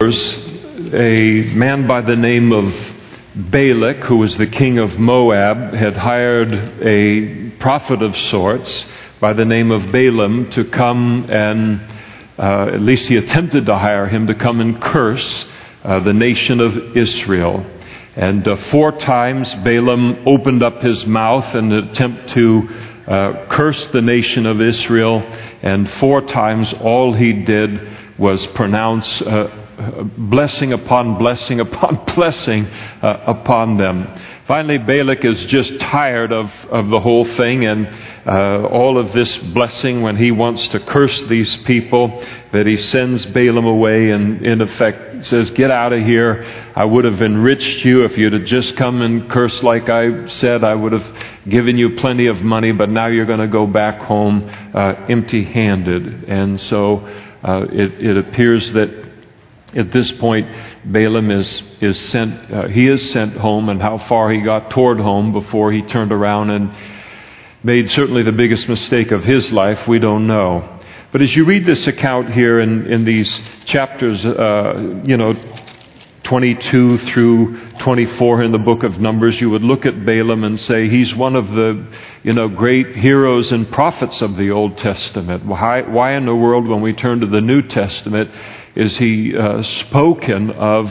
a man by the name of Balak, who was the king of Moab, had hired a prophet of sorts by the name of Balaam to come and, uh, at least he attempted to hire him to come and curse uh, the nation of Israel. And uh, four times Balaam opened up his mouth in an attempt to uh, curse the nation of Israel, and four times all he did was pronounce uh, blessing upon blessing upon blessing uh, upon them. Finally, Balak is just tired of, of the whole thing and uh, all of this blessing when he wants to curse these people, that he sends Balaam away and, in effect, says, Get out of here. I would have enriched you if you'd have just come and cursed like I said. I would have given you plenty of money, but now you're going to go back home uh, empty handed. And so uh, it, it appears that at this point, Balaam is, is sent, uh, he is sent home, and how far he got toward home before he turned around and made certainly the biggest mistake of his life, we don't know. But as you read this account here in, in these chapters, uh, you know, 22 through 24 in the book of Numbers, you would look at Balaam and say he's one of the, you know, great heroes and prophets of the Old Testament. Why, why in the world, when we turn to the New Testament, is he uh, spoken of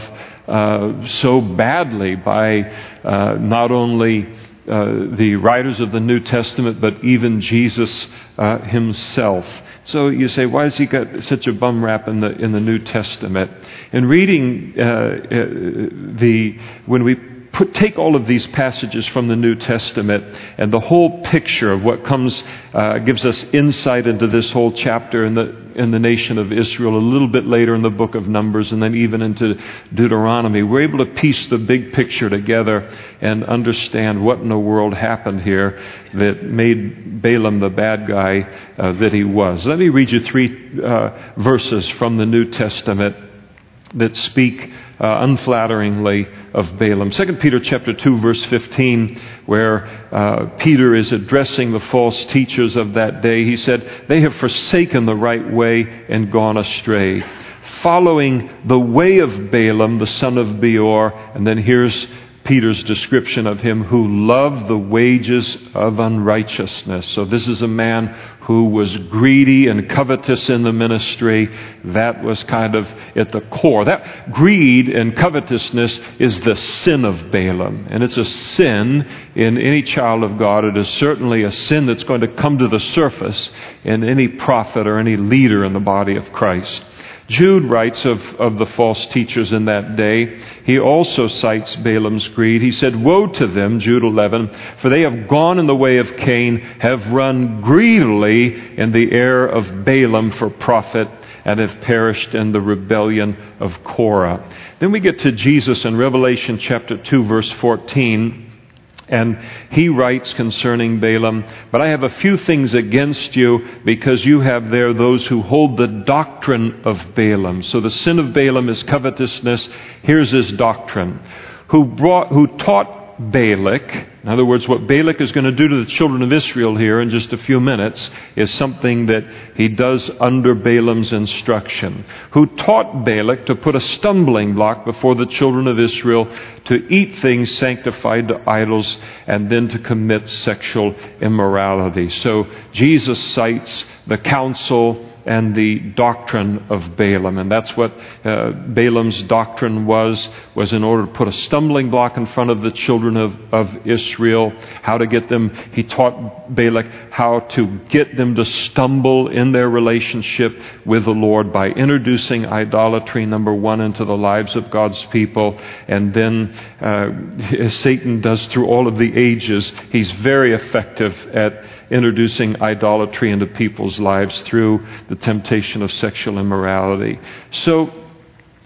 uh, so badly by uh, not only uh, the writers of the New Testament, but even Jesus uh, himself. So you say, why has he got such a bum rap in the in the New Testament? In reading uh, the when we put, take all of these passages from the New Testament and the whole picture of what comes, uh, gives us insight into this whole chapter And the, in the nation of Israel, a little bit later in the book of Numbers, and then even into Deuteronomy. We're able to piece the big picture together and understand what in the world happened here that made Balaam the bad guy uh, that he was. Let me read you three uh, verses from the New Testament that speak uh, unflatteringly of Balaam. 2 Peter chapter 2 verse 15 where uh, Peter is addressing the false teachers of that day. He said, "They have forsaken the right way and gone astray, following the way of Balaam the son of Beor." And then here's Peter's description of him who loved the wages of unrighteousness. So, this is a man who was greedy and covetous in the ministry. That was kind of at the core. That greed and covetousness is the sin of Balaam. And it's a sin in any child of God. It is certainly a sin that's going to come to the surface in any prophet or any leader in the body of Christ. Jude writes of, of the false teachers in that day. He also cites Balaam's greed. He said, Woe to them, Jude 11, for they have gone in the way of Cain, have run greedily in the air of Balaam for profit, and have perished in the rebellion of Korah. Then we get to Jesus in Revelation chapter 2, verse 14. And he writes concerning Balaam, But I have a few things against you because you have there those who hold the doctrine of Balaam. So the sin of Balaam is covetousness. Here's his doctrine. Who, brought, who taught Balak, in other words, what Balak is going to do to the children of Israel here in just a few minutes is something that he does under Balaam's instruction, who taught Balak to put a stumbling block before the children of Israel to eat things sanctified to idols and then to commit sexual immorality. So Jesus cites the counsel and the doctrine of Balaam. And that's what uh, Balaam's doctrine was, was in order to put a stumbling block in front of the children of, of Israel, how to get them, he taught Balak how to get them to stumble in their relationship with the Lord by introducing idolatry, number one, into the lives of God's people. And then, uh, as Satan does through all of the ages, he's very effective at introducing idolatry into people's lives through the temptation of sexual immorality. So,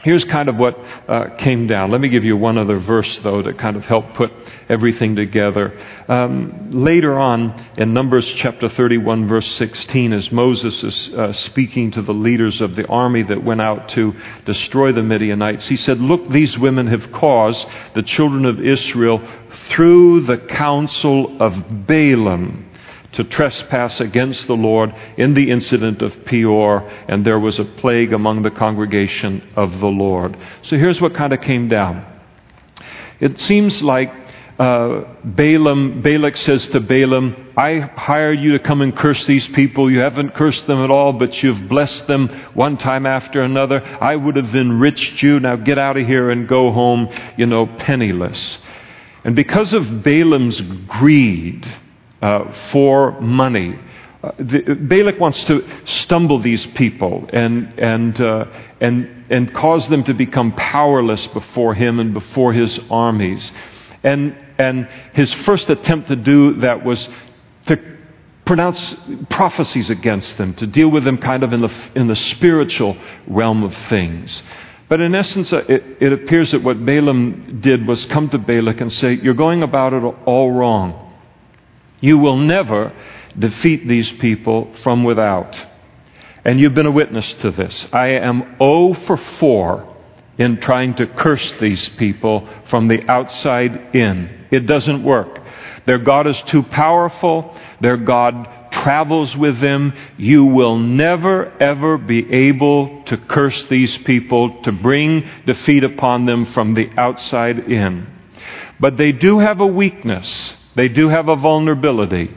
here's kind of what uh, came down. Let me give you one other verse, though, to kind of help put everything together. Um, later on in Numbers chapter 31, verse 16, as Moses is uh, speaking to the leaders of the army that went out to destroy the Midianites, he said, Look, these women have caused the children of Israel through the counsel of Balaam to trespass against the Lord in the incident of Peor, and there was a plague among the congregation of the Lord. So here's what kind of came down. It seems like uh, Balaam, Balak says to Balaam, I hired you to come and curse these people. You haven't cursed them at all, but you've blessed them one time after another. I would have enriched you. Now get out of here and go home, you know, penniless. And because of Balaam's greed uh, for money, uh, the, Balak wants to stumble these people and, and, uh, and, and cause them to become powerless before him and before his armies. And, and his first attempt to do that was to pronounce prophecies against them, to deal with them kind of in the, in the spiritual realm of things. But in essence, uh, it, it appears that what Balaam did was come to Balak and say, You're going about it all wrong. You will never defeat these people from without. And you've been a witness to this. I am 0 for 4 in trying to curse these people from the outside in. It doesn't work. Their God is too powerful. Their God travels with them. You will never, ever be able to curse these people, to bring defeat upon them from the outside in. But they do have a weakness. They do have a vulnerability.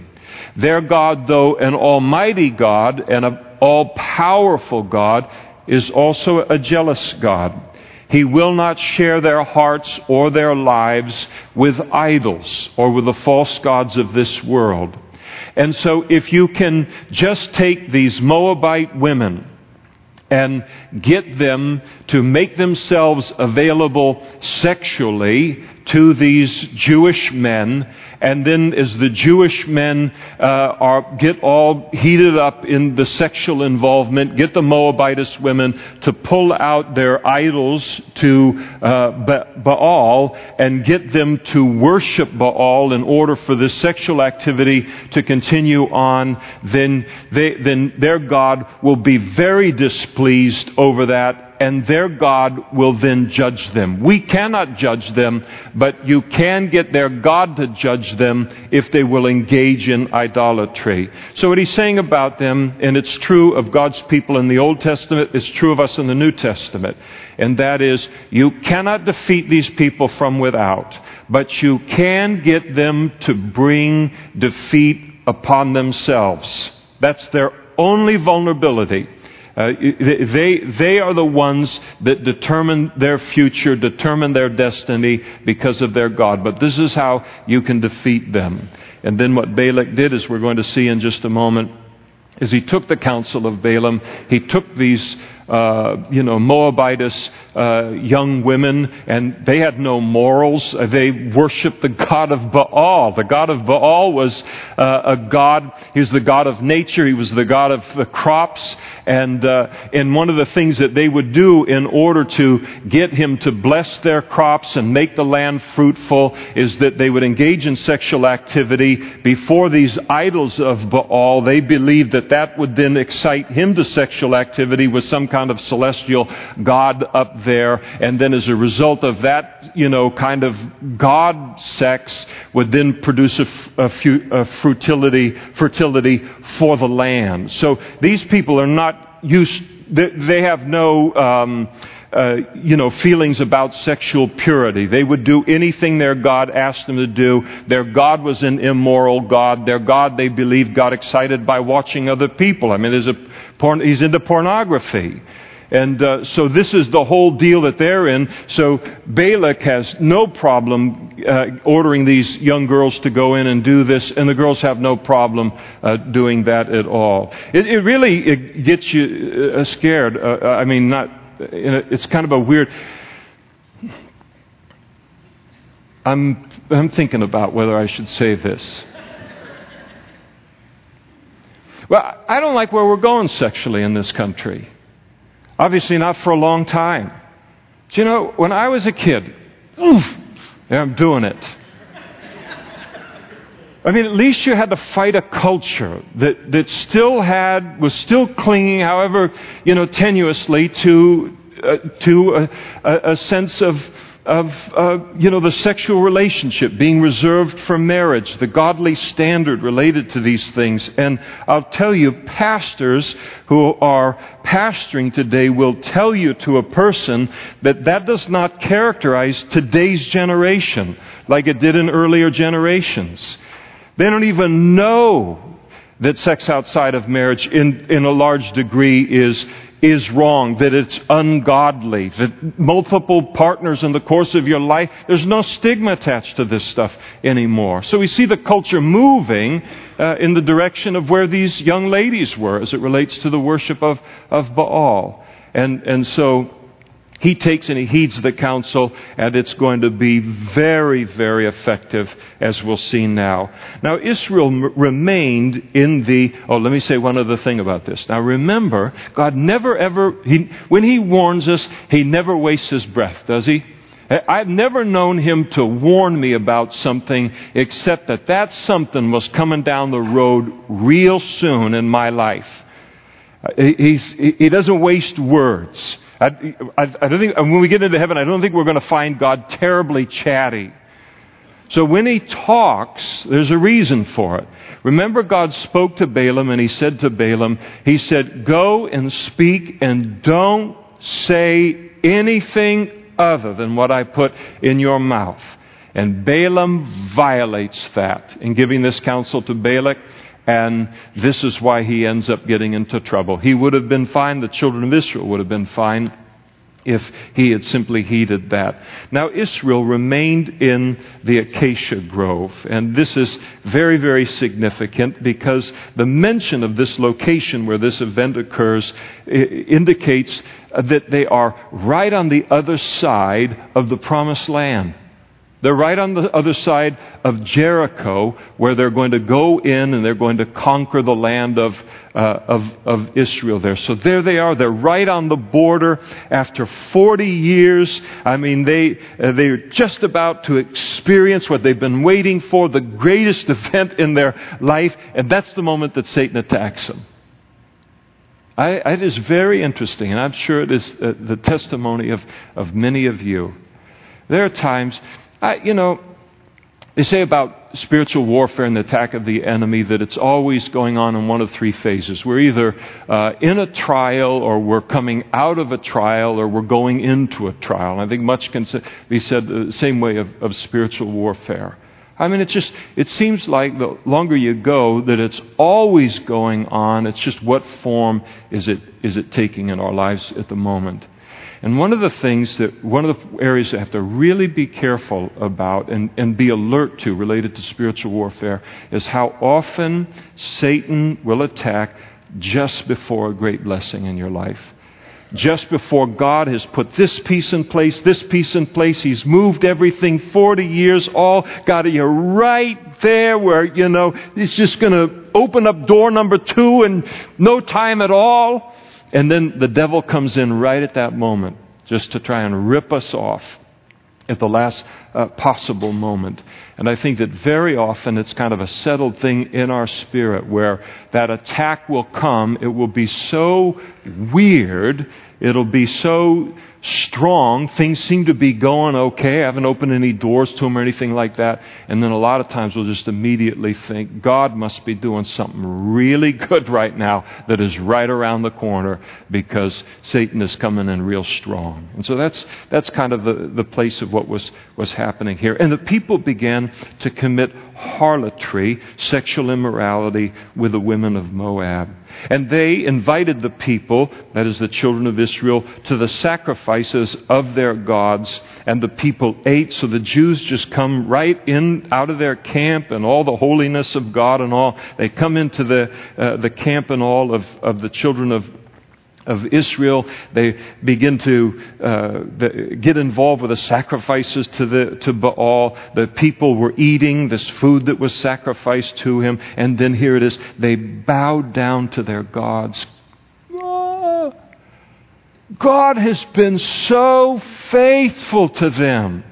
Their God, though an almighty God and an all powerful God, is also a jealous God. He will not share their hearts or their lives with idols or with the false gods of this world. And so, if you can just take these Moabite women and get them to make themselves available sexually to these Jewish men and then as the Jewish men uh, are, get all heated up in the sexual involvement, get the Moabitess women to pull out their idols to uh, Baal and get them to worship Baal in order for this sexual activity to continue on, then, they, then their God will be very displeased over that and their God will then judge them. We cannot judge them, but you can get their God to judge them if they will engage in idolatry. So, what he's saying about them, and it's true of God's people in the Old Testament, it's true of us in the New Testament, and that is, you cannot defeat these people from without, but you can get them to bring defeat upon themselves. That's their only vulnerability. Uh, they, they are the ones that determine their future, determine their destiny because of their God. But this is how you can defeat them. And then what Balak did, as we're going to see in just a moment, is he took the counsel of Balaam, he took these uh, you know, Moabitess uh, young women, and they had no morals. Uh, they worshiped the god of Baal. The god of Baal was uh, a god, he was the god of nature, he was the god of the crops, and, uh, and one of the things that they would do in order to get him to bless their crops and make the land fruitful is that they would engage in sexual activity before these idols of Baal. They believed that that would then excite him to sexual activity with some kind of celestial God up there. And then as a result of that, you know, kind of God sex would then produce a, fertility, fertility for the land. So these people are not used, they have no, um, uh, you know, feelings about sexual purity. They would do anything their God asked them to do. Their God was an immoral God. Their God, they believed, got excited by watching other people. I mean, there's a porn, he's into pornography. And uh, so this is the whole deal that they're in. So Balak has no problem uh, ordering these young girls to go in and do this, and the girls have no problem uh, doing that at all. It, it really it gets you uh, scared. Uh, I mean, not it's kind of a weird. I'm, I'm thinking about whether I should say this. Well, I don't like where we're going sexually in this country. Obviously, not for a long time. Do you know, when I was a kid, oof, I'm doing it. I mean, at least you had to fight a culture that, that still had, was still clinging, however, you know, tenuously to, uh, to a, a, sense of of uh, you know the sexual relationship being reserved for marriage, the godly standard related to these things. And I'll tell you, pastors who are pastoring today will tell you to a person that that does not characterize today's generation like it did in earlier generations. They don't even know that sex outside of marriage in, in a large degree is is wrong, that it's ungodly, that multiple partners in the course of your life, there's no stigma attached to this stuff anymore. So we see the culture moving uh, in the direction of where these young ladies were as it relates to the worship of, of Baal. And, and so he takes and he heeds the counsel, and it's going to be very, very effective, as we'll see now. Now, Israel m- remained in the. Oh, let me say one other thing about this. Now, remember, God never ever. He, when He warns us, He never wastes His breath, does He? I've never known him to warn me about something except that that something was coming down the road real soon in my life. Uh, he's, he doesn't waste words. I, I, I don't think, when we get into heaven, I don't think we're going to find God terribly chatty. So when he talks, there's a reason for it. Remember, God spoke to Balaam and he said to Balaam, He said, Go and speak and don't say anything other than what I put in your mouth. And Balaam violates that in giving this counsel to Balak. And this is why he ends up getting into trouble. He would have been fine, the children of Israel would have been fine if he had simply heeded that. Now, Israel remained in the acacia grove, and this is very, very significant because the mention of this location where this event occurs indicates that they are right on the other side of the promised land. They're right on the other side of Jericho, where they're going to go in and they're going to conquer the land of, uh, of, of Israel there. So there they are. They're right on the border after 40 years. I mean, they, uh, they're just about to experience what they've been waiting for, the greatest event in their life, and that's the moment that Satan attacks them. I, it is very interesting, and I'm sure it is uh, the testimony of, of many of you. There are times I, you know, they say about spiritual warfare and the attack of the enemy that it's always going on in one of three phases. We're either uh, in a trial, or we're coming out of a trial, or we're going into a trial. And I think much can be said the same way of, of spiritual warfare. I mean, it's just, it seems like the longer you go that it's always going on. It's just what form is it, is it taking in our lives at the moment. And one of the things that, one of the areas that I have to really be careful about and, and be alert to related to spiritual warfare is how often Satan will attack just before a great blessing in your life. Just before God has put this piece in place, this piece in place, He's moved everything 40 years, all got you right there where, you know, He's just going to open up door number two in no time at all. And then the devil comes in right at that moment just to try and rip us off at the last uh, possible moment. And I think that very often it's kind of a settled thing in our spirit where that attack will come. It will be so weird. It'll be so strong. Things seem to be going okay. I haven't opened any doors to them or anything like that. And then a lot of times we'll just immediately think, God must be doing something really good right now that is right around the corner because Satan is coming in real strong. And so that's, that's kind of the, the place of what was, was happening here. And the people began to commit harlotry, sexual immorality with the women of Moab. And they invited the people, that is the children of Israel, to the sacrifices of their gods. And the people ate. So the Jews just come right in, out of their camp and all the holiness of God and all. They come into the, uh, the camp and all of, of the children of of Israel. They begin to uh, the, get involved with the sacrifices to, the, to Baal. The people were eating this food that was sacrificed to him. And then here it is they bowed down to their gods. Ah! God has been so faithful to them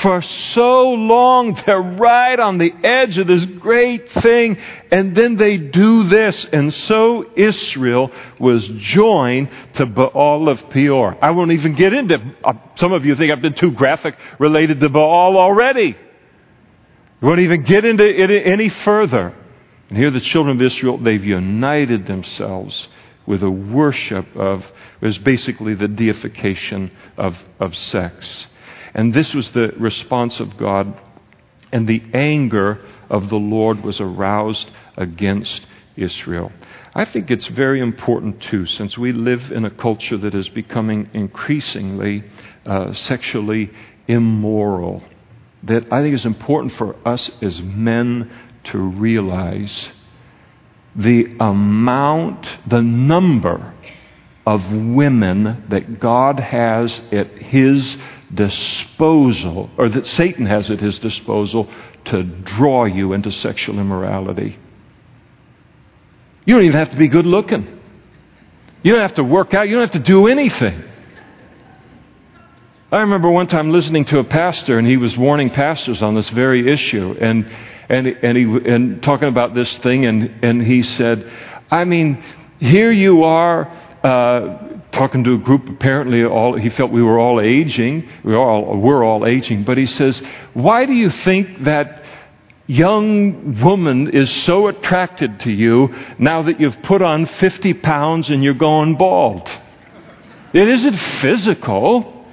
For so long, they're right on the edge of this great thing, and then they do this. And so Israel was joined to Baal of Peor. I won't even get into, uh, some of you think I've been too graphic related to Baal already. I won't even get into it any further. And here the children of Israel, they've united themselves with a worship of, was basically the deification of, of sex. And this was the response of God. And the anger of the Lord was aroused against Israel. I think it's very important, too, since we live in a culture that is becoming increasingly uh, sexually immoral, that I think it's important for us as men to realize the amount, the number of women that God has at His disposal, or that Satan has at his disposal to draw you into sexual immorality. You don't even have to be good looking. You don't have to work out. You don't have to do anything. I remember one time listening to a pastor, and he was warning pastors on this very issue, and and and he and talking about this thing, and and he said, I mean, here you are. Uh, talking to a group, apparently all, he felt we were all aging. We all, we're all aging. But he says, Why do you think that young woman is so attracted to you now that you've put on 50 pounds and you're going bald? It isn't physical.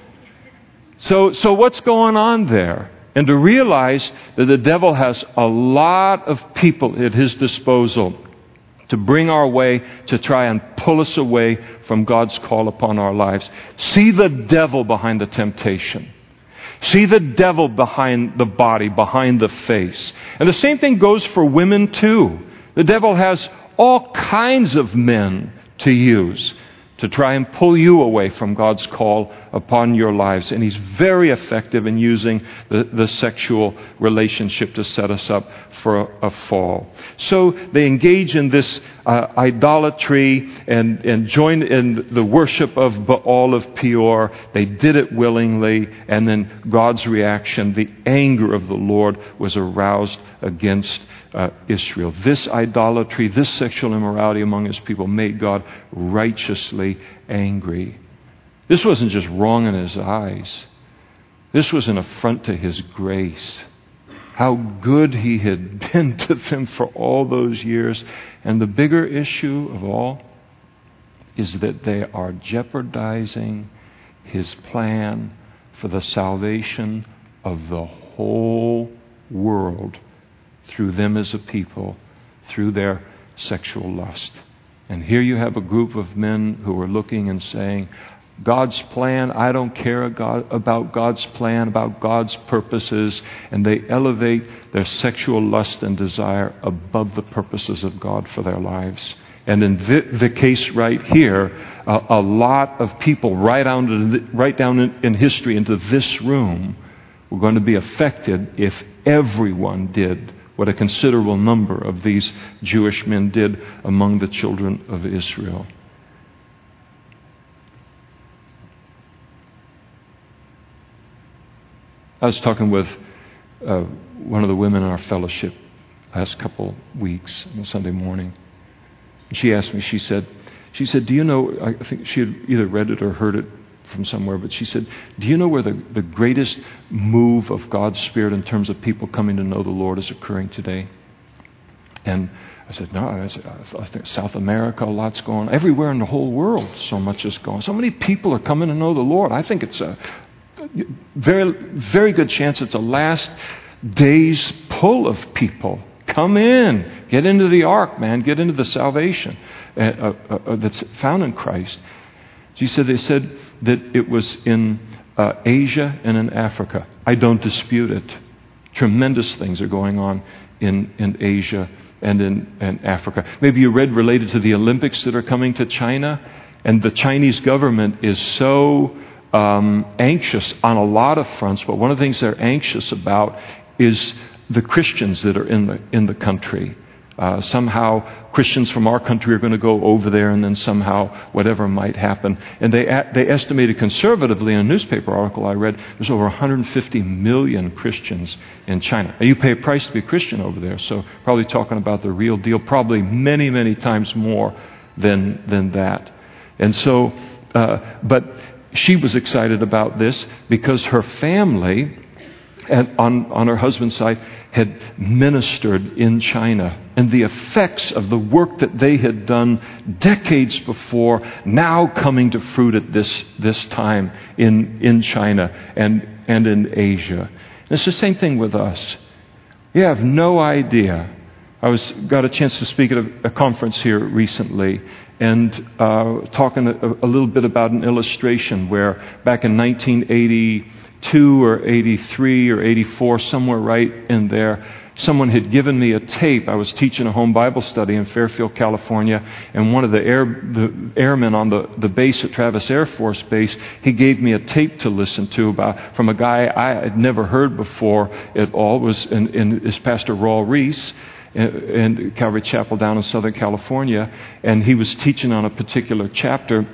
So, so what's going on there? And to realize that the devil has a lot of people at his disposal to bring our way to try and pull us away from God's call upon our lives. See the devil behind the temptation. See the devil behind the body, behind the face. And the same thing goes for women too. The devil has all kinds of men to use to try and pull you away from God's call upon your lives. And he's very effective in using the, the sexual relationship to set us up for a, a fall. So they engage in this uh, idolatry and, and join in the worship of Baal of Peor. They did it willingly, and then God's reaction, the anger of the Lord, was aroused against uh, Israel. This idolatry, this sexual immorality among his people made God righteously angry. This wasn't just wrong in his eyes, this was an affront to his grace. How good he had been to them for all those years. And the bigger issue of all is that they are jeopardizing his plan for the salvation of the whole world through them as a people, through their sexual lust. And here you have a group of men who are looking and saying, God's plan, I don't care about God's plan, about God's purposes, and they elevate their sexual lust and desire above the purposes of God for their lives. And in the, case right here, a, a, lot of people right down, the, right down in, in history into this room were going to be affected if everyone did what a considerable number of these Jewish men did among the children of Israel. I was talking with uh, one of the women in our fellowship last couple weeks on Sunday morning. She asked me, she said, she said, Do you know? I think she had either read it or heard it from somewhere, but she said, Do you know where the, the greatest move of God's Spirit in terms of people coming to know the Lord is occurring today? And I said, No, I, said, I think South America, a lot's going on. Everywhere in the whole world, so much is going So many people are coming to know the Lord. I think it's a very, very good chance it's a last day's pull of people. Come in. Get into the ark, man. Get into the salvation uh, uh, uh, that's found in Christ. She said they said that it was in uh, Asia and in Africa. I don't dispute it. Tremendous things are going on in, in Asia and in, in Africa. Maybe you read related to the Olympics that are coming to China, and the Chinese government is so um, anxious on a lot of fronts, but one of the things they're anxious about is the Christians that are in the, in the country Uh, somehow Christians from our country are going to go over there, and then somehow whatever might happen. And they, they estimated conservatively in a newspaper article I read there's over 150 million Christians in China. Now, you pay a price to be a Christian over there, so probably talking about the real deal, probably many, many times more than, than that. And so, uh, but she was excited about this because her family, and on, on her husband's side, had ministered in China. And the effects of the work that they had done decades before now coming to fruit at this, this time in, in China and, and in Asia. And it's the same thing with us. You have no idea. I was got a chance to speak at a, a conference here recently, and uh, talking a, a, little bit about an illustration where back in 1980 82 or 83 or 84, somewhere right in there, someone had given me a tape. I was teaching a home Bible study in Fairfield, California, and one of the, air, the airmen on the, the base at Travis Air Force Base, he gave me a tape to listen to about, from a guy I had never heard before at all. It was in, in, is Pastor Raul Ries in Calvary Chapel down in Southern California, and he was teaching on a particular chapter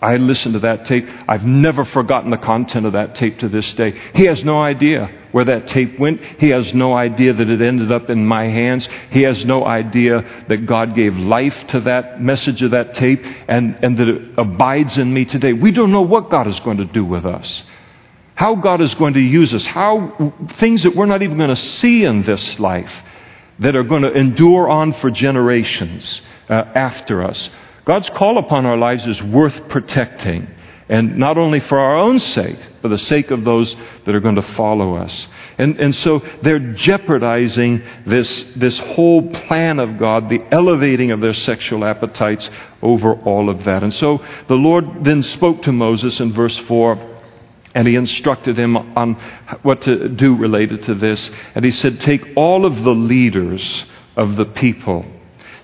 I listened to that tape. I've never forgotten the content of that tape to this day. He has no idea where that tape went. He has no idea that it ended up in my hands. He has no idea that God gave life to that message of that tape and, and that it abides in me today. We don't know what God is going to do with us. How God is going to use us. How things that we're not even going to see in this life that are going to endure on for generations uh, after us. God's call upon our lives is worth protecting, and not only for our own sake, but the sake of those that are going to follow us. And, and so they're jeopardizing this, this whole plan of God, the elevating of their sexual appetites over all of that. And so the Lord then spoke to Moses in verse 4 and he instructed him on what to do related to this. And he said, Take all of the leaders of the people,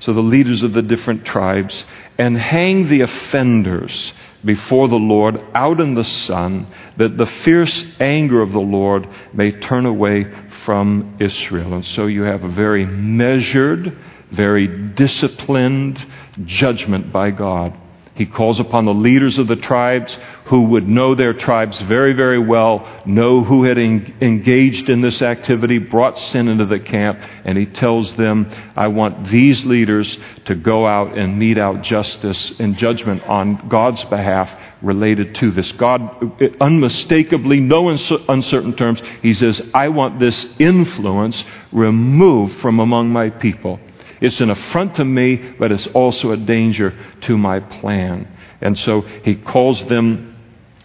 so the leaders of the different tribes, and hang the offenders before the Lord out in the sun, that the fierce anger of the Lord may turn away from Israel. And so you have a very measured, very disciplined judgment by God. He calls upon the leaders of the tribes who would know their tribes very, very well, know who had en- engaged in this activity, brought sin into the camp, and he tells them, I want these leaders to go out and mete out justice and judgment on God's behalf related to this. God, unmistakably, no uncertain terms, he says, I want this influence removed from among my people. It's an affront to me, but it's also a danger to my plan. And so he calls them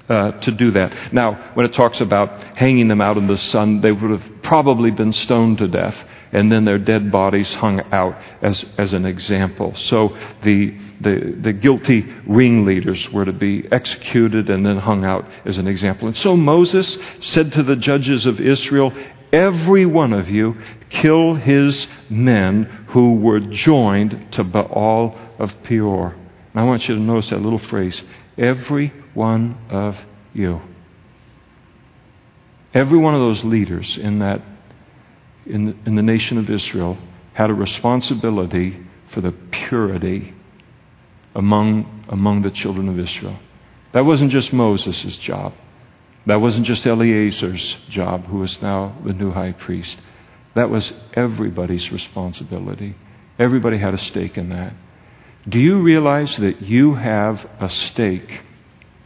uh, to do that. Now, when it talks about hanging them out in the sun, they would have probably been stoned to death, and then their dead bodies hung out as, as an example. So the, the, the guilty ringleaders were to be executed and then hung out as an example. And so Moses said to the judges of Israel, Every one of you kill his men who were joined to Baal of Peor. And I want you to notice that little phrase every one of you. Every one of those leaders in that in the, in the nation of Israel had a responsibility for the purity among, among the children of Israel. That wasn't just Moses' job. That wasn't just Eleazar's job, who is now the new high priest. That was everybody's responsibility. Everybody had a stake in that. Do you realize that you have a stake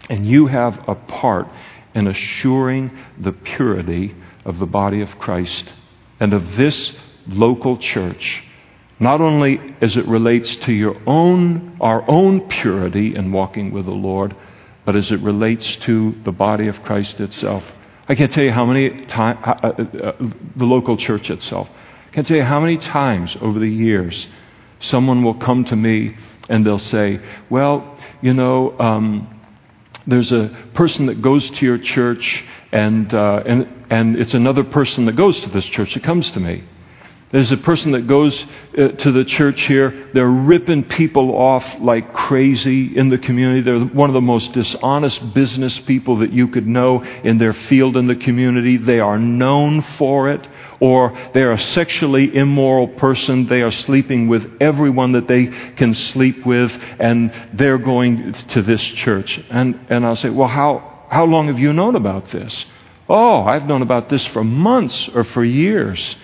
and you have a part in assuring the purity of the body of Christ and of this local church? Not only as it relates to your own, our own purity in walking with the Lord, but as it relates to the body of Christ itself. I can't tell you how many times, uh, uh, uh, the local church itself. I can't tell you how many times over the years someone will come to me and they'll say, Well, you know, um, there's a person that goes to your church, and, uh, and, and it's another person that goes to this church that comes to me. There's a person that goes uh, to the church here. They're ripping people off like crazy in the community. They're one of the most dishonest business people that you could know in their field in the community. They are known for it. Or they're a sexually immoral person. They are sleeping with everyone that they can sleep with, and they're going to this church. And, and I'll say, Well, how, how long have you known about this? Oh, I've known about this for months or for years.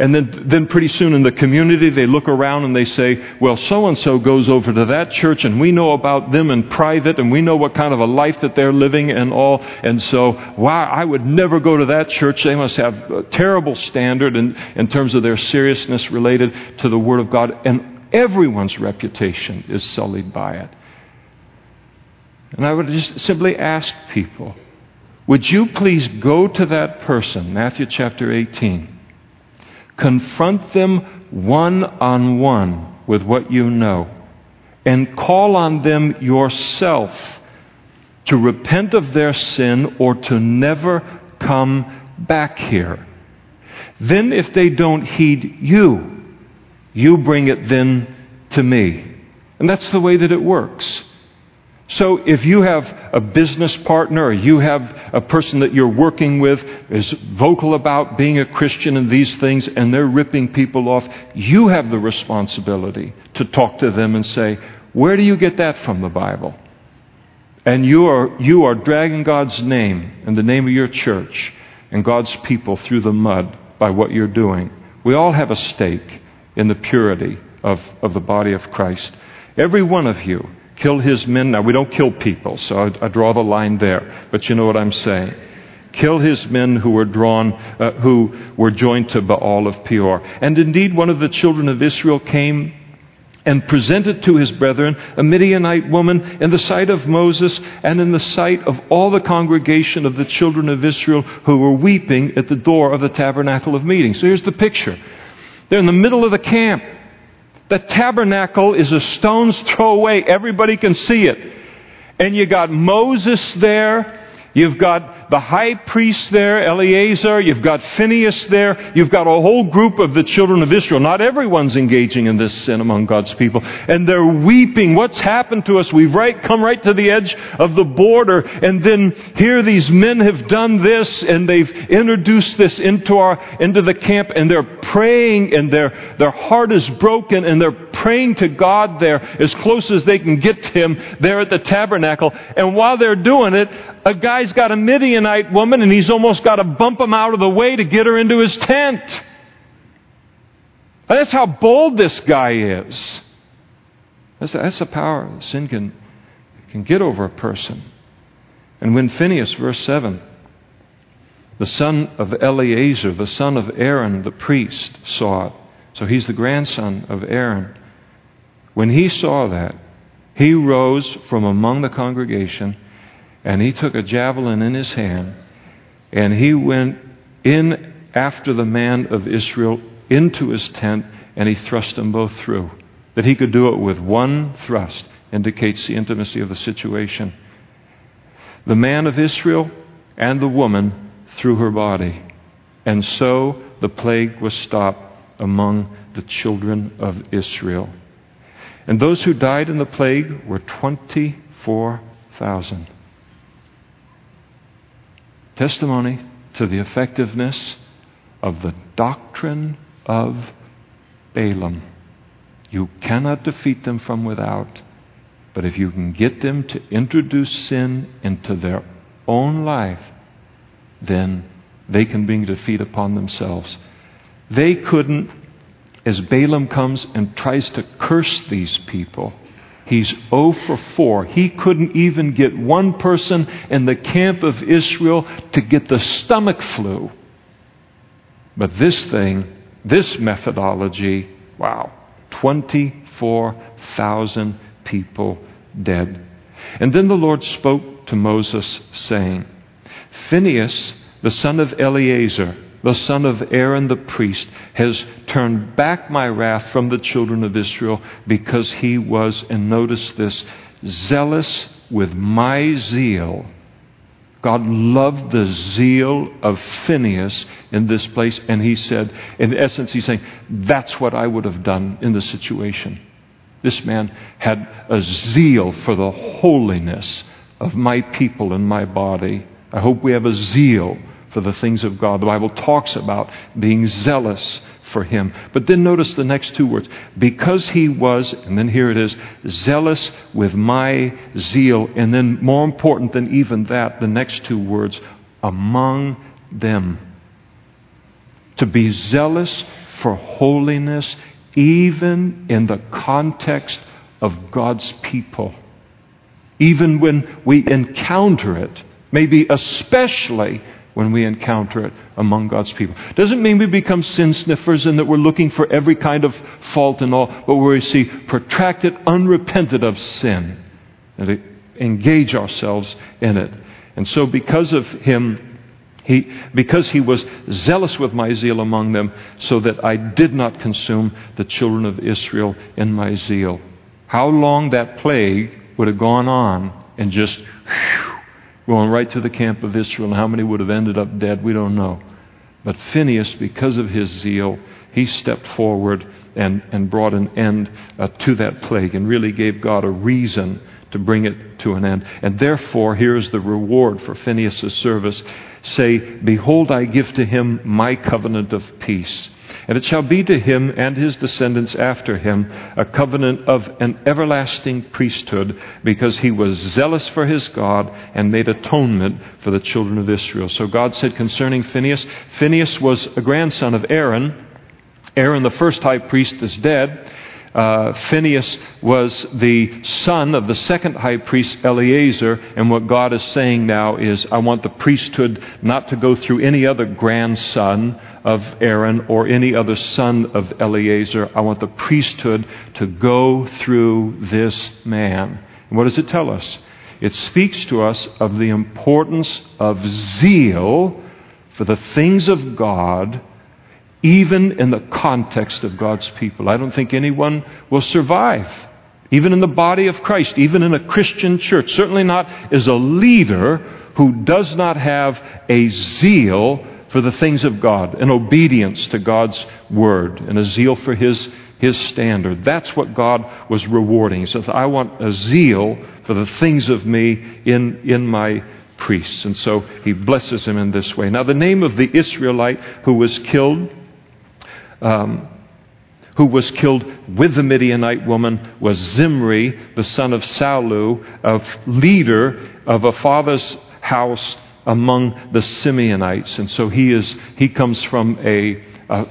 And then, then pretty soon in the community, they look around and they say, well, so and so goes over to that church and we know about them in private and we know what kind of a life that they're living and all. And so, wow, I would never go to that church. They must have a terrible standard in, in terms of their seriousness related to the Word of God. And everyone's reputation is sullied by it. And I would just simply ask people, would you please go to that person, Matthew chapter 18, confront them one on one with what you know, and call on them yourself to repent of their sin or to never come back here. Then, if they don't heed you, you bring it then to me. And that's the way that it works. So if you have a business partner or you have a person that you're working with is vocal about being a Christian and these things and they're ripping people off, you have the responsibility to talk to them and say, where do you get that from the Bible? And you are, you are dragging God's name and the name of your church and God's people through the mud by what you're doing. We all have a stake in the purity of, of the body of Christ. Every one of you kill his men. Now, we don't kill people, so I, I, draw the line there. But you know what I'm saying. Kill his men who were drawn, uh, who were joined to Baal of Peor. And indeed, one of the children of Israel came and presented to his brethren a Midianite woman in the sight of Moses and in the sight of all the congregation of the children of Israel who were weeping at the door of the tabernacle of meeting. So here's the picture. They're in the middle of the camp. The tabernacle is a stone's throw away. Everybody can see it. And you got Moses there. You've got the high priest there, Eleazar. You've got Phinehas there. You've got a whole group of the children of Israel. Not everyone's engaging in this sin among God's people. And they're weeping. What's happened to us? We've right, come right to the edge of the border. And then here these men have done this and they've introduced this into our, into the camp and they're praying and their, their heart is broken and they're praying to God there as close as they can get to Him there at the tabernacle. And while they're doing it, a guy's got a Woman and he's almost got to bump him out of the way to get her into his tent. That's how bold this guy is. That's, that's the power sin can, can get over a person. And when Phinehas, verse 7, the son of Eleazar, the son of Aaron, the priest, saw it. So he's the grandson of Aaron. When he saw that, he rose from among the congregation and he took a javelin in his hand and he went in after the man of Israel into his tent and he thrust them both through. That he could do it with one thrust indicates the intimacy of the situation. The man of Israel and the woman through her body. And so the plague was stopped among the children of Israel. And those who died in the plague were 24,000 testimony to the effectiveness of the doctrine of Balaam. You cannot defeat them from without, but if you can get them to introduce sin into their own life, then they can bring defeat upon themselves. They couldn't, as Balaam comes and tries to curse these people, He's 0 for 4. He couldn't even get one person in the camp of Israel to get the stomach flu. But this thing, this methodology, wow, 24,000 people dead. And then the Lord spoke to Moses, saying, Phinehas, the son of Eleazar, the son of Aaron the priest, has turned back my wrath from the children of Israel because he was, and notice this, zealous with my zeal God loved the zeal of Phinehas in this place, and he said, in essence, he's saying, that's what I would have done in the situation. This man had a zeal for the holiness of my people and my body. I hope we have a zeal for the things of God. The Bible talks about being zealous for him. But then notice the next two words. Because he was, and then here it is, zealous with my zeal. And then more important than even that, the next two words, among them. To be zealous for holiness, even in the context of God's people. Even when we encounter it, maybe especially when we encounter it among God's people. Doesn't mean we become sin sniffers and that we're looking for every kind of fault and all, but where we see protracted, unrepented of sin, and engage ourselves in it. And so, because of him, he, because he was zealous with my zeal among them, so that I did not consume the children of Israel in my zeal. How long that plague would have gone on and just whew, going right to the camp of Israel. And how many would have ended up dead, we don't know. But Phinehas, because of his zeal, he stepped forward and, and brought an end uh, to that plague and really gave God a reason to bring it to an end. And therefore, here's the reward for Phinehas' service. Say, Behold, I give to him my covenant of peace. And it shall be to him and his descendants after him a covenant of an everlasting priesthood, because he was zealous for his God and made atonement for the children of Israel. So God said concerning Phinehas Phinehas was a grandson of Aaron. Aaron, the first high priest, is dead uh, Phinehas was the son of the second high priest Eleazar, and what God is saying now is, I want the priesthood not to go through any other grandson of Aaron or any other son of Eleazar. I want the priesthood to go through this man. And what does it tell us? It speaks to us of the importance of zeal for the things of God even in the context of God's people. I don't think anyone will survive, even in the body of Christ, even in a Christian church, certainly not as a leader who does not have a zeal for the things of God, an obedience to God's word, and a zeal for his, his standard. That's what God was rewarding. He says, I want a zeal for the things of me in, in my priests. And so he blesses him in this way. Now, the name of the Israelite who was killed um, who was killed with the Midianite woman was Zimri, the son of Salu, a leader of a father's house among the Simeonites. And so he, is, he comes from a,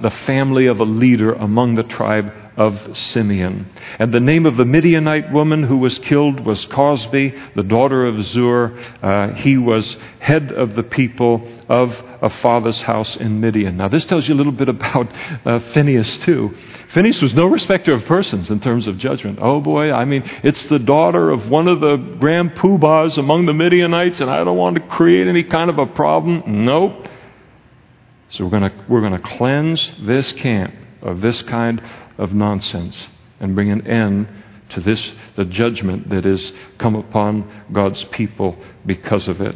the family of a leader among the tribe of Simeon. And the name of the Midianite woman who was killed was Cosbi, the daughter of Zur. Uh, he was head of the people of a father's house in Midian. Now, this tells you a little bit about uh, Phinehas, too. Phinehas was no respecter of persons in terms of judgment. Oh boy, I mean, it's the daughter of one of the grand poobahs among the Midianites, and I don't want to create any kind of a problem. Nope. So we're going we're going to cleanse this camp of this kind of nonsense and bring an end to this, the judgment that has come upon God's people because of it.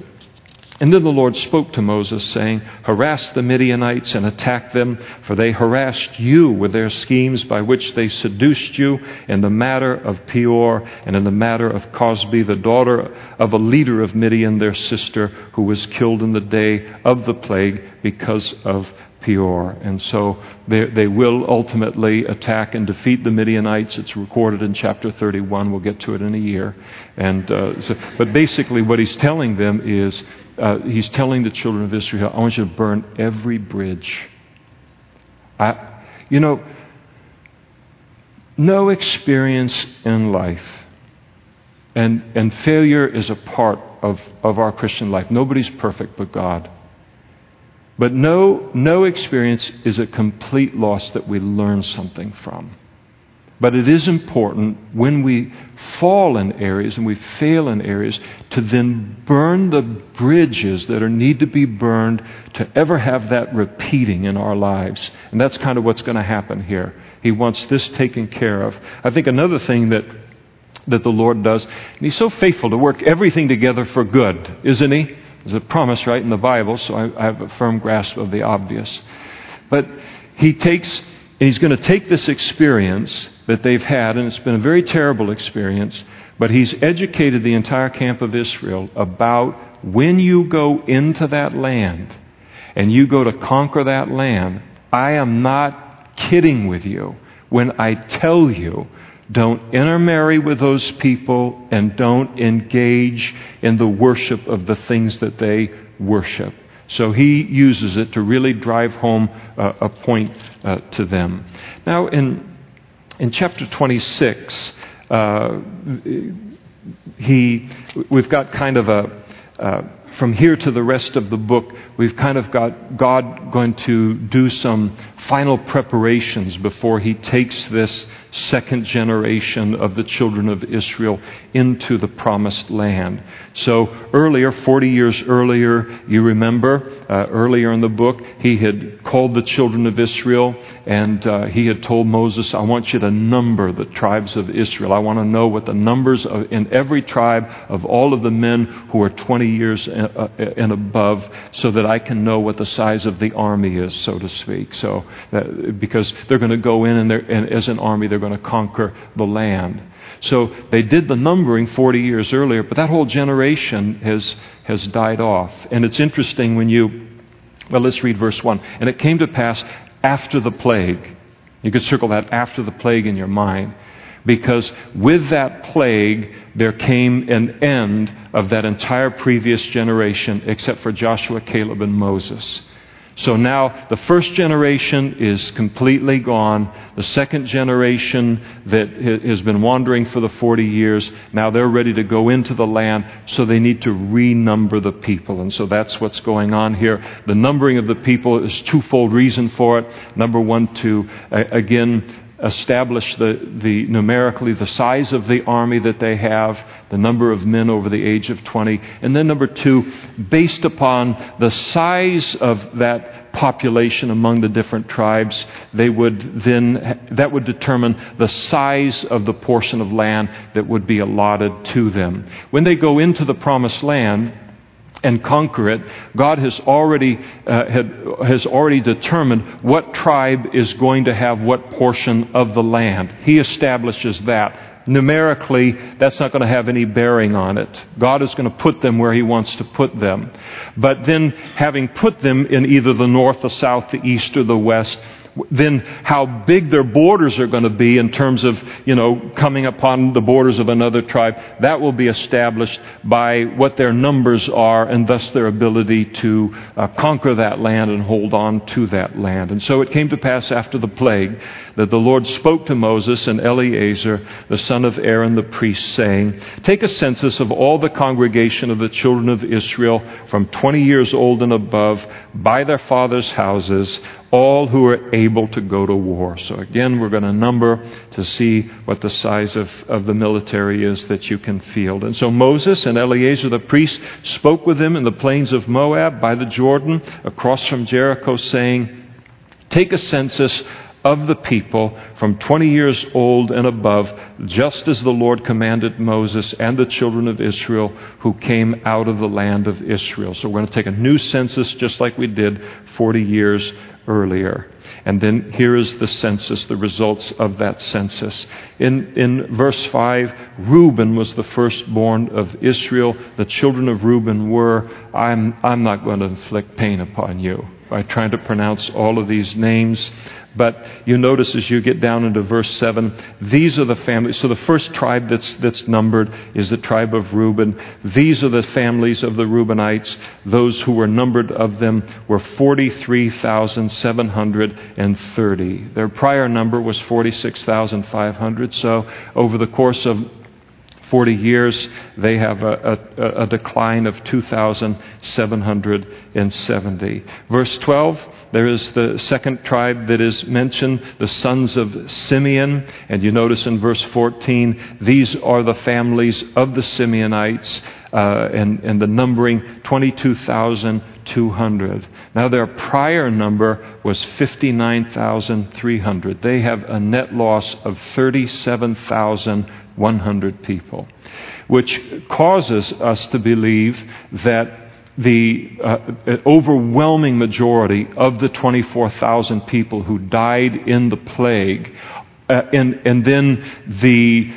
And then the Lord spoke to Moses, saying, Harass the Midianites and attack them, for they harassed you with their schemes by which they seduced you in the matter of Peor and in the matter of Cosbi, the daughter of a leader of Midian, their sister, who was killed in the day of the plague because of Peor. And so they, they will ultimately attack and defeat the Midianites. It's recorded in chapter 31. We'll get to it in a year. And uh, so, but basically, what he's telling them is uh, he's telling the children of Israel, I want you to burn every bridge. I, you know, no experience in life, and, and failure is a part of, of our Christian life. Nobody's perfect but God. But no, no experience is a complete loss that we learn something from. But it is important when we fall in areas and we fail in areas to then burn the bridges that are need to be burned to ever have that repeating in our lives. And that's kind of what's going to happen here. He wants this taken care of. I think another thing that that the Lord does, and He's so faithful to work everything together for good, isn't He? There's a promise right in the Bible, so I, I have a firm grasp of the obvious. But he takes, and he's going to take this experience that they've had, and it's been a very terrible experience, but he's educated the entire camp of Israel about when you go into that land and you go to conquer that land, I am not kidding with you when I tell you don't intermarry with those people and don't engage in the worship of the things that they worship. So he uses it to really drive home uh, a point uh, to them. Now, in, in chapter 26, uh, he, we've got kind of a, uh, from here to the rest of the book, we've kind of got God going to do some final preparations before he takes this second generation of the children of Israel into the promised land. So, earlier, 40 years earlier, you remember, uh, earlier in the book, he had called the children of Israel and uh, he had told Moses, I want you to number the tribes of Israel. I want to know what the numbers of, in every tribe of all of the men who are 20 years uh, uh, and above so that I can know what the size of the army is, so to speak. So, that, because they're going to go in and, and as an army, they're going to conquer the land. So they did the numbering 40 years earlier, but that whole generation has, has died off. And it's interesting when you, well, let's read verse 1. And it came to pass after the plague. You could circle that after the plague in your mind. Because with that plague, there came an end of that entire previous generation, except for Joshua, Caleb, and Moses. So now the first generation is completely gone. The second generation that has been wandering for the 40 years, now they're ready to go into the land, so they need to renumber the people. And so that's what's going on here. The numbering of the people is twofold reason for it. Number one, to again establish the, the numerically the size of the army that they have, the number of men over the age of 20. And then number two, based upon the size of that population among the different tribes, they would then, that would determine the size of the portion of land that would be allotted to them. When they go into the promised land, and conquer it, God has already, uh, had, has already determined what tribe is going to have what portion of the land. He establishes that. Numerically, that's not going to have any bearing on it. God is going to put them where He wants to put them. But then, having put them in either the north, the south, the east, or the west, then how big their borders are going to be in terms of, you know, coming upon the borders of another tribe, that will be established by what their numbers are and thus their ability to uh, conquer that land and hold on to that land. And so it came to pass after the plague that the Lord spoke to Moses and Eleazar, the son of Aaron the priest, saying, Take a census of all the congregation of the children of Israel from 20 years old and above by their fathers' houses all who are able to go to war. So again, we're going to number to see what the size of, of the military is that you can field. And so Moses and Eleazar the priest spoke with them in the plains of Moab by the Jordan across from Jericho, saying, Take a census of the people from 20 years old and above, just as the Lord commanded Moses and the children of Israel who came out of the land of Israel. So we're going to take a new census just like we did 40 years earlier. And then here is the census, the results of that census. In, in verse 5, Reuben was the firstborn of Israel. The children of Reuben were, I'm, I'm not going to inflict pain upon you by trying to pronounce all of these names. But you notice as you get down into verse 7, these are the families. So the first tribe that's, that's numbered is the tribe of Reuben. These are the families of the Reubenites. Those who were numbered of them were 43,730. Their prior number was 46,500. So over the course of 40 years, they have a, a, a decline of 2,770. Verse 12, there is the second tribe that is mentioned, the sons of Simeon. And you notice in verse 14, these are the families of the Simeonites, uh, and, and the numbering 22,200. Now, their prior number was 59,300. They have a net loss of 37,000. 100 people, which causes us to believe that the uh, overwhelming majority of the 24,000 people who died in the plague, uh, and, and then the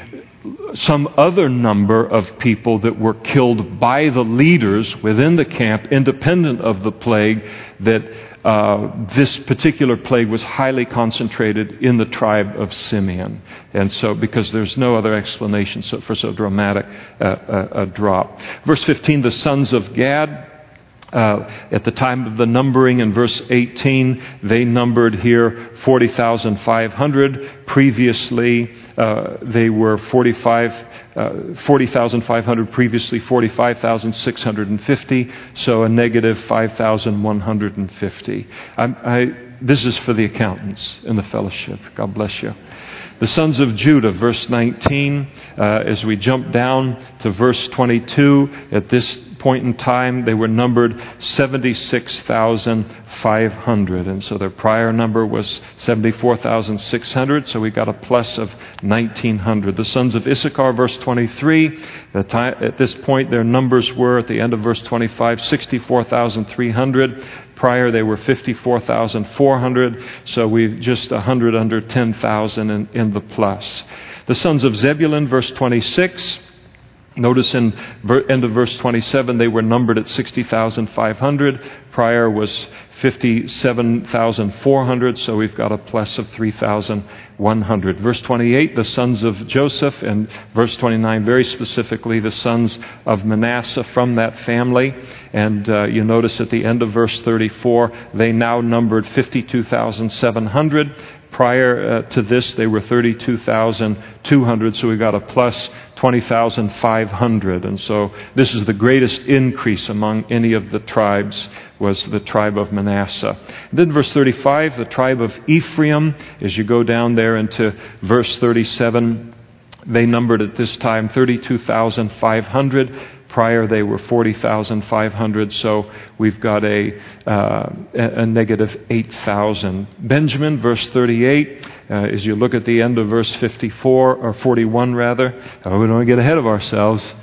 some other number of people that were killed by the leaders within the camp, independent of the plague, that uh, this particular plague was highly concentrated in the tribe of Simeon. And so, because there's no other explanation for so dramatic uh, a, a drop. Verse 15 the sons of Gad. Uh, at the time of the numbering in verse 18, they numbered here 40,500. Previously, uh, they were 45, uh, 40,500, previously 45,650, so a negative 5,150. I, I, this is for the accountants in the fellowship. God bless you. The sons of Judah, verse 19, uh, as we jump down to verse 22, at this point in time, they were numbered 76,500. And so their prior number was 74,600, so we got a plus of 1,900. The sons of Issachar, verse 23, at this point, their numbers were, at the end of verse 25, 64,300. Prior, they were 54,400, so we've just 100 under 10,000 in, in the plus. The sons of Zebulun, verse 26, Notice in end of verse 27, they were numbered at 60,500. Prior was 57,400, so we've got a plus of 3,100. Verse 28, the sons of Joseph, and verse 29, very specifically, the sons of Manasseh from that family. And uh, you notice at the end of verse 34, they now numbered 52,700. Prior uh, to this, they were 32,200, so we got a plus 20,500. And so this is the greatest increase among any of the tribes was the tribe of Manasseh. then verse 35, the tribe of Ephraim, as you go down there into verse 37, they numbered at this time 32,500. Prior, they were 40,500, so we've got a, uh, a negative 8,000. Benjamin, verse 38, uh, as you look at the end of verse 54, or 41 rather, oh, we don't want to get ahead of ourselves.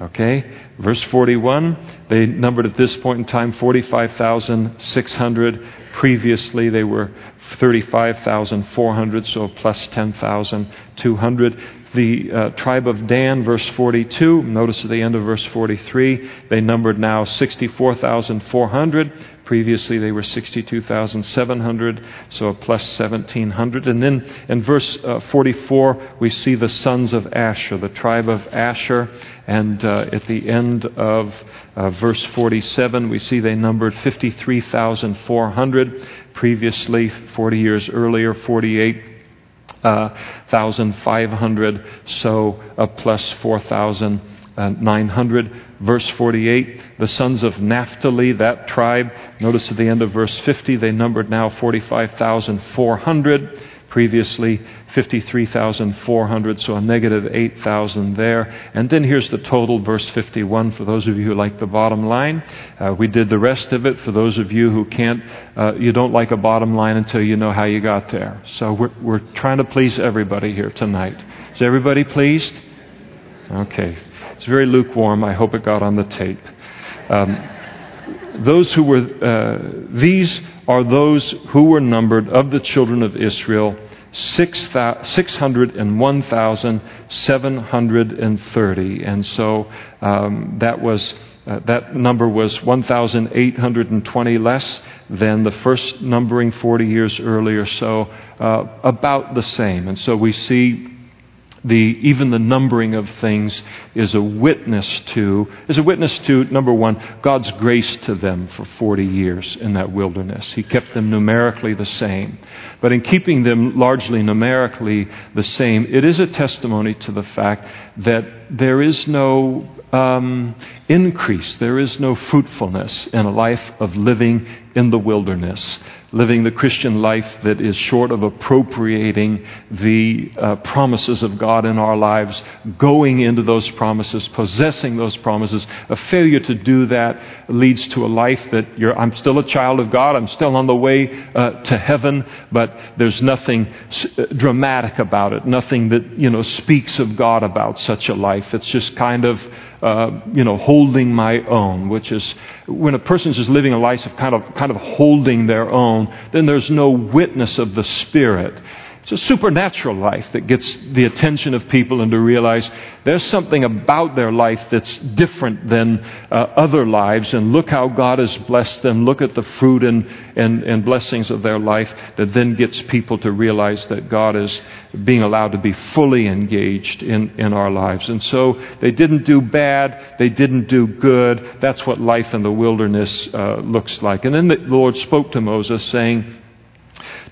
Okay? Verse 41, they numbered at this point in time 45,600. Previously, they were 35,400, so plus 10,200 the uh, tribe of Dan, verse 42. Notice at the end of verse 43, they numbered now 64,400. Previously, they were 62,700, so a plus 1,700. And then in verse uh, 44, we see the sons of Asher, the tribe of Asher. And uh, at the end of uh, verse 47, we see they numbered 53,400. Previously, 40 years earlier, 48 uh, 1,500, so a plus 4,900. Verse 48, the sons of Naphtali, that tribe, notice at the end of verse 50, they numbered now 45,400 previously 53,400, so a negative 8,000 there. And then here's the total, verse 51, for those of you who like the bottom line. Uh, we did the rest of it for those of you who can't, uh, you don't like a bottom line until you know how you got there. So we're, we're trying to please everybody here tonight. Is everybody pleased? Okay. It's very lukewarm. I hope it got on the tape. Um, those who were, uh, these are those who were numbered of the children of Israel 601,730. And so um, that was. Uh, that number was 1,820 less than the first numbering 40 years earlier, so uh, about the same. And so we see the, even the numbering of things is a witness to, is a witness to, number one, God's grace to them for 40 years in that wilderness. He kept them numerically the same. But in keeping them largely numerically the same, it is a testimony to the fact that there is no um, increase, there is no fruitfulness in a life of living in the wilderness living the Christian life that is short of appropriating the uh, promises of God in our lives, going into those promises, possessing those promises. A failure to do that leads to a life that I'm still a child of God, I'm still on the way uh, to heaven, but there's nothing uh, dramatic about it, nothing that you know speaks of God about such a life. It's just kind of, uh, you know, holding my own, which is when a person's just living a life of kind of, kind of holding their own, then there's no witness of the Spirit. It's a supernatural life that gets the attention of people and to realize there's something about their life that's different than uh, other lives. And look how God has blessed them. Look at the fruit and, and, and blessings of their life that then gets people to realize that God is being allowed to be fully engaged in, in our lives. And so they didn't do bad, they didn't do good. That's what life in the wilderness uh, looks like. And then the Lord spoke to Moses, saying,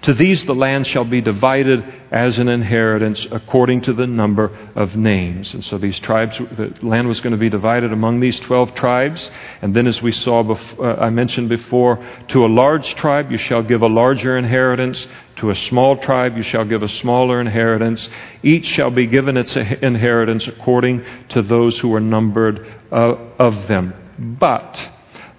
to these the land shall be divided as an inheritance according to the number of names. And so these tribes, the land was going to be divided among these 12 tribes. And then, as we saw, before, uh, I mentioned before, to a large tribe you shall give a larger inheritance. To a small tribe you shall give a smaller inheritance. Each shall be given its inheritance according to those who are numbered uh, of them. But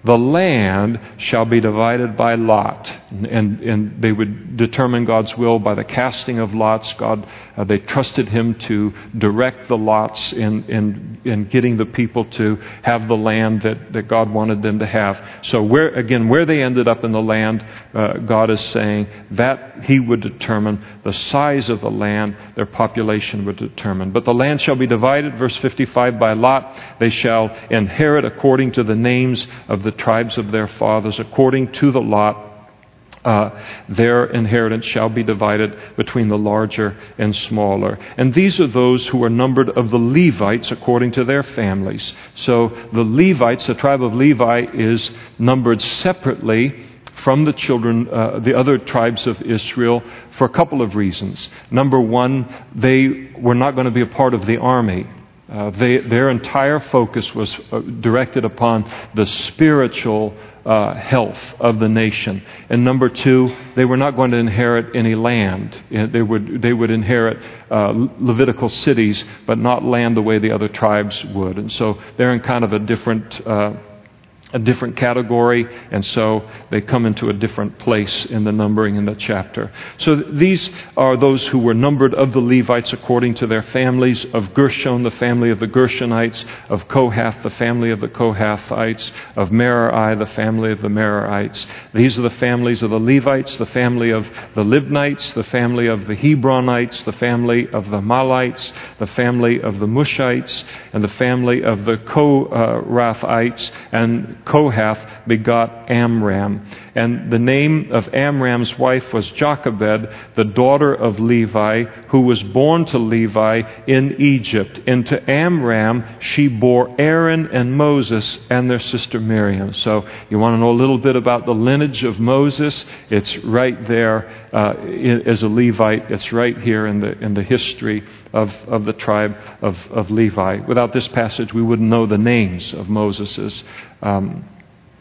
the land shall be divided by lot. And, and they would determine God's will by the casting of lots. God, uh, they trusted Him to direct the lots in, in, in getting the people to have the land that, that God wanted them to have. So, where, again, where they ended up in the land, uh, God is saying that He would determine the size of the land, their population would determine. But the land shall be divided, verse 55, by lot. They shall inherit according to the names of the tribes of their fathers, according to the lot uh, their inheritance shall be divided between the larger and smaller. And these are those who are numbered of the Levites according to their families. So the Levites, the tribe of Levi, is numbered separately from the children, uh, the other tribes of Israel, for a couple of reasons. Number one, they were not going to be a part of the army. Uh, they, their entire focus was uh, directed upon the spiritual uh, health of the nation. And number two, they were not going to inherit any land. They would, they would inherit uh, Levitical cities, but not land the way the other tribes would. And so they're in kind of a different uh, a different category, and so they come into a different place in the numbering in the chapter. So these are those who were numbered of the Levites according to their families of Gershon, the family of the Gershonites, of Kohath, the family of the Kohathites, of Merari, the family of the Merarites. These are the families of the Levites, the family of the Libnites, the family of the Hebronites, the family of the Mahlites, the family of the Mushites, and the family of the Korathites, and Kohath begot Amram. And the name of Amram's wife was Jochebed, the daughter of Levi, who was born to Levi in Egypt. And to Amram she bore Aaron and Moses and their sister Miriam. So you want to know a little bit about the lineage of Moses? It's right there uh, as a Levite. It's right here in the, in the history of, of the tribe of, of Levi. Without this passage, we wouldn't know the names of Moses's um,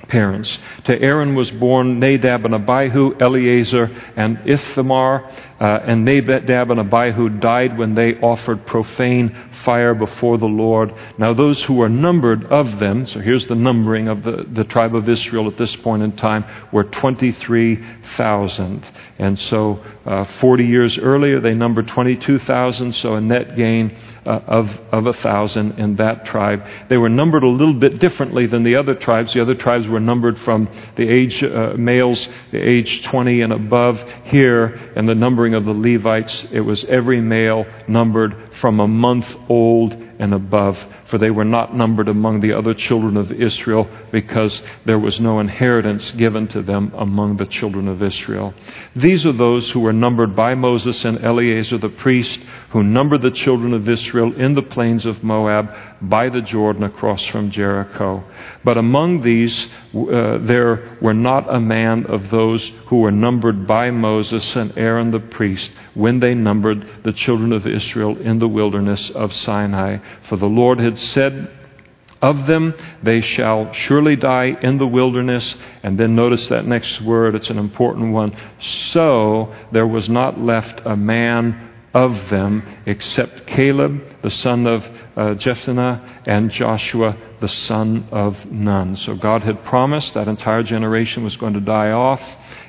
parents. To Aaron was born Nadab and Abihu, Eleazar and Ithamar. Uh, and Nadab and Abihu died when they offered profane fire before the Lord. Now, those who were numbered of them, so here's the numbering of the, the tribe of Israel at this point in time, were 23,000. And so, uh, 40 years earlier, they numbered 22,000, so a net gain uh, of, of 1,000 in that tribe. They were numbered a little bit differently than the other tribes. The other tribes were numbered from the age, uh, males, the age 20 and above. Here, and the numbering of the Levites, it was every male numbered from a month old and above, for they were not numbered among the other children of Israel because there was no inheritance given to them among the children of Israel. These are those who were numbered by Moses and Eleazar the priest, who numbered the children of Israel in the plains of Moab by the Jordan across from Jericho. But among these, uh, there were not a man of those who were numbered by Moses and Aaron the priest when they numbered the children of Israel in the wilderness of Sinai. For the Lord had said, of them they shall surely die in the wilderness. And then notice that next word, it's an important one. So there was not left a man of them except Caleb, the son of uh, Jephunneh, and Joshua, the son of Nun. So God had promised that entire generation was going to die off,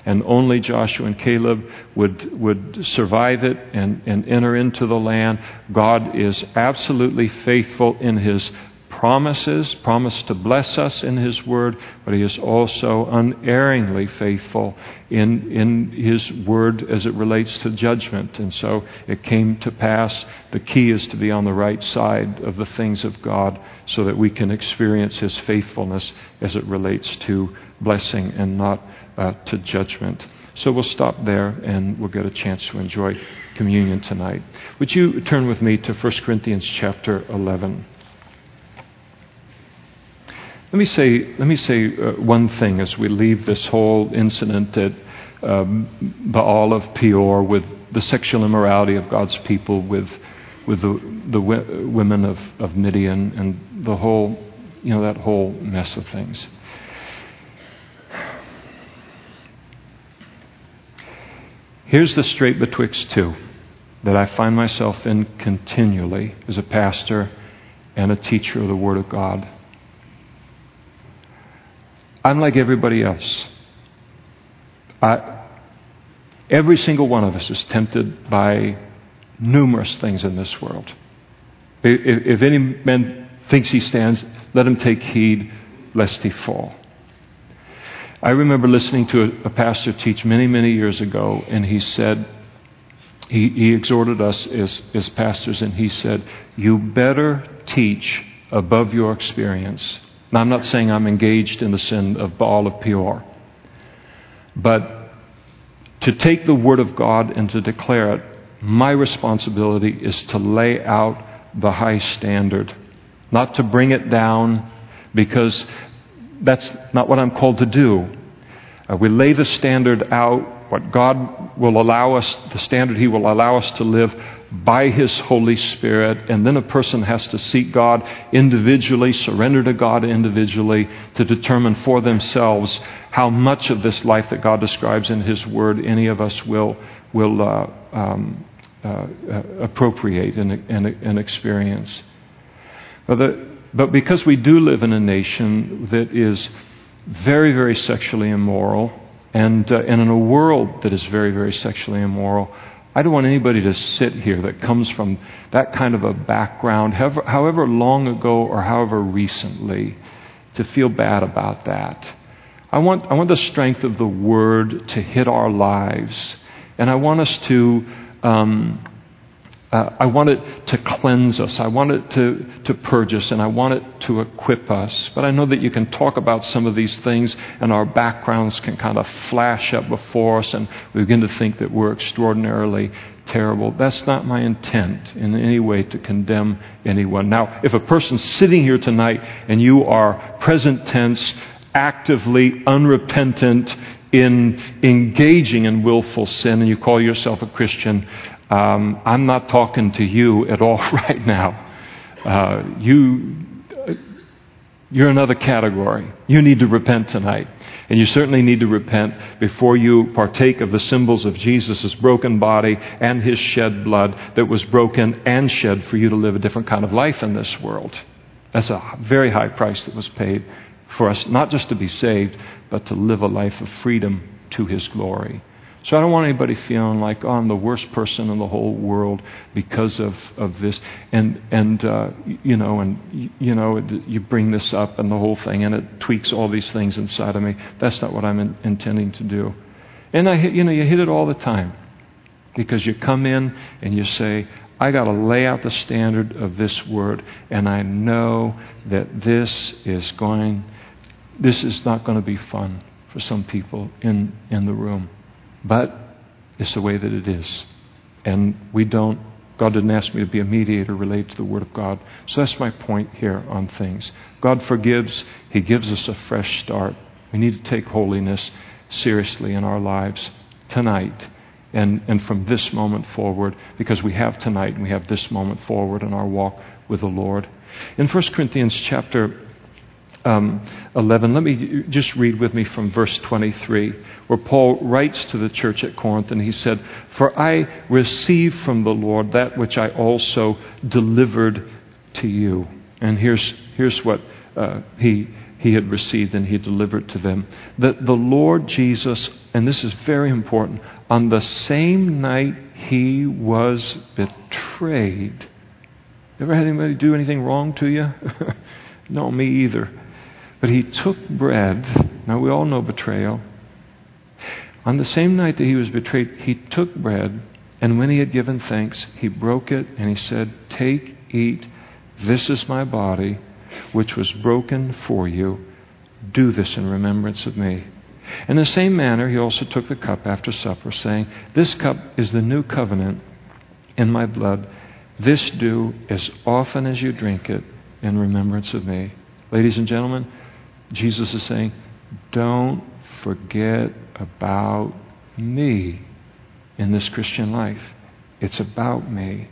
and only Joshua and Caleb would, would survive it and, and enter into the land. God is absolutely faithful in his promises, promised to bless us in His Word, but He is also unerringly faithful in, in His Word as it relates to judgment. And so it came to pass. The key is to be on the right side of the things of God so that we can experience His faithfulness as it relates to blessing and not uh, to judgment. So we'll stop there and we'll get a chance to enjoy communion tonight. Would you turn with me to 1 Corinthians chapter 11? Let me say, let me say uh, one thing as we leave this whole incident at um, Baal of Peor with the sexual immorality of God's people, with, with the, the w- women of, of Midian, and the whole, you know, that whole mess of things. Here's the strait betwixt two that I find myself in continually as a pastor and a teacher of the Word of God. I'm like everybody else. I, every single one of us is tempted by numerous things in this world. If, if any man thinks he stands, let him take heed lest he fall. I remember listening to a, a pastor teach many, many years ago, and he said, he, he exhorted us as, as pastors, and he said, You better teach above your experience now, I'm not saying I'm engaged in the sin of Baal of Peor, but to take the Word of God and to declare it, my responsibility is to lay out the high standard, not to bring it down, because that's not what I'm called to do. Uh, we lay the standard out, what God will allow us, the standard He will allow us to live by His Holy Spirit, and then a person has to seek God individually, surrender to God individually, to determine for themselves how much of this life that God describes in His Word any of us will, will uh, um, uh, appropriate and, and, and experience. But, the, but because we do live in a nation that is very, very sexually immoral, and, uh, and in a world that is very, very sexually immoral, I don't want anybody to sit here that comes from that kind of a background, however, however long ago or however recently, to feel bad about that. I want, I want the strength of the Word to hit our lives. And I want us to um, uh, I want it to cleanse us. I want it to, to purge us, and I want it to equip us. But I know that you can talk about some of these things, and our backgrounds can kind of flash up before us, and we begin to think that we're extraordinarily terrible. That's not my intent in any way to condemn anyone. Now, if a person's sitting here tonight and you are present tense, actively unrepentant, in engaging in willful sin, and you call yourself a Christian, um, I'm not talking to you at all right now. Uh, you, you're another category. You need to repent tonight. And you certainly need to repent before you partake of the symbols of Jesus' broken body and his shed blood that was broken and shed for you to live a different kind of life in this world. That's a very high price that was paid for us, not just to be saved, but to live a life of freedom to his glory. So I don't want anybody feeling like, oh, I'm the worst person in the whole world because of, of this. And, and uh, you know, and, you know, you bring this up and the whole thing, and it tweaks all these things inside of me. That's not what I'm in, intending to do. And I, you know, you hit it all the time because you come in and you say, I got to lay out the standard of this word, and I know that this is going, this is not going to be fun for some people in, in the room. But it's the way that it is. And we don't, God didn't ask me to be a mediator related to the Word of God. So that's my point here on things. God forgives, He gives us a fresh start. We need to take holiness seriously in our lives tonight and, and from this moment forward, because we have tonight and we have this moment forward in our walk with the Lord. In 1 Corinthians chapter um, 11, let me just read with me from verse 23, where Paul writes to the church at Corinth, and he said, For I received from the Lord that which I also delivered to you. And here's, here's what uh, he, he had received and he delivered to them that the Lord Jesus, and this is very important, on the same night he was betrayed. Ever had anybody do anything wrong to you? no, me either. But he took bread. Now we all know betrayal. On the same night that he was betrayed, he took bread, and when he had given thanks, he broke it and he said, Take, eat, this is my body, which was broken for you. Do this in remembrance of me. In the same manner, he also took the cup after supper, saying, This cup is the new covenant in my blood. This do as often as you drink it in remembrance of me. Ladies and gentlemen, Jesus is saying, Don't forget about me in this Christian life. It's about me.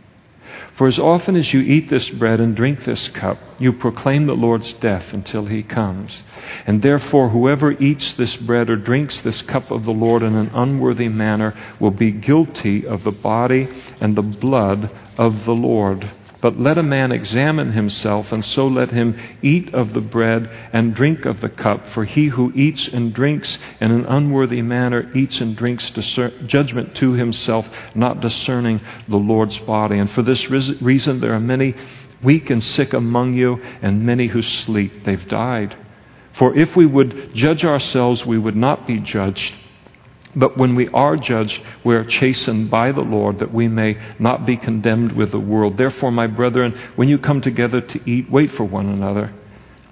For as often as you eat this bread and drink this cup, you proclaim the Lord's death until he comes. And therefore, whoever eats this bread or drinks this cup of the Lord in an unworthy manner will be guilty of the body and the blood of the Lord. But let a man examine himself, and so let him eat of the bread and drink of the cup. For he who eats and drinks in an unworthy manner eats and drinks judgment to himself, not discerning the Lord's body. And for this reason, there are many weak and sick among you, and many who sleep. They've died. For if we would judge ourselves, we would not be judged. But when we are judged, we are chastened by the Lord that we may not be condemned with the world. Therefore, my brethren, when you come together to eat, wait for one another.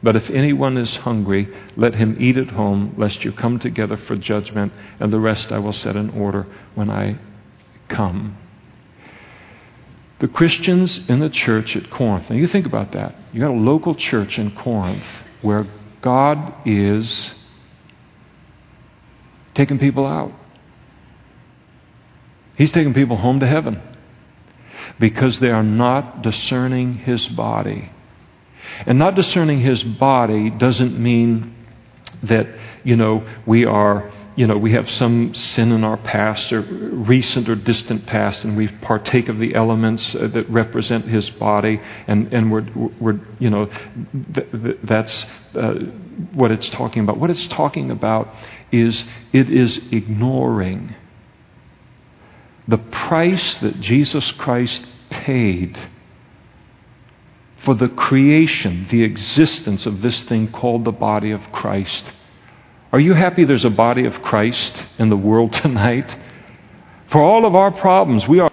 But if anyone is hungry, let him eat at home, lest you come together for judgment, and the rest I will set in order when I come. The Christians in the church at Corinth, now you think about that. You got a local church in Corinth where God is taking people out. He's taking people home to heaven because they are not discerning his body. And not discerning his body doesn't mean that, you know, we are, you know, we have some sin in our past or recent or distant past and we partake of the elements uh, that represent his body and, and we're, we're, you know, th- th- that's uh, what it's talking about. What it's talking about is it is ignoring the price that Jesus Christ paid for the creation, the existence of this thing called the body of Christ. Are you happy there's a body of Christ in the world tonight? For all of our problems, we are.